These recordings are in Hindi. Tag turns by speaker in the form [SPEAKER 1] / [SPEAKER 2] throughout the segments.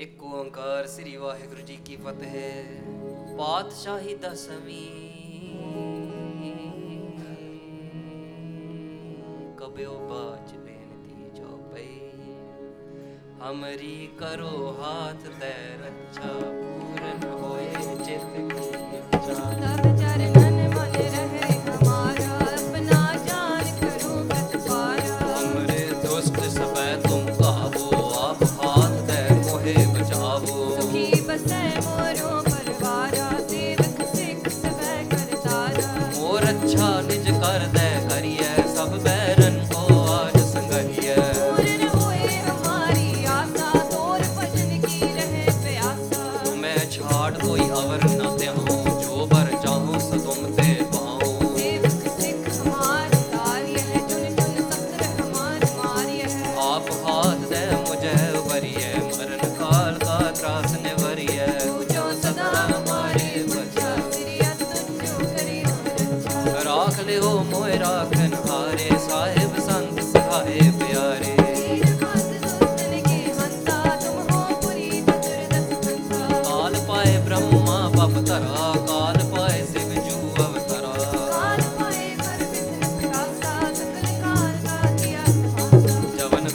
[SPEAKER 1] एक ओंकार श्री वाहेगुरु जी की फतेह। पातशाही दसवीं। कबो बाज बेनती जो पै हमरी करो हाथ पैर अच्छा पूरन होए चित की इच्छा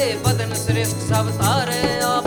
[SPEAKER 1] ਤੇ ਬਦਨ ਸ੍ਰਿਸ਼ਟ ਸਭ ਸਾਰੇ ਆ।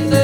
[SPEAKER 1] veces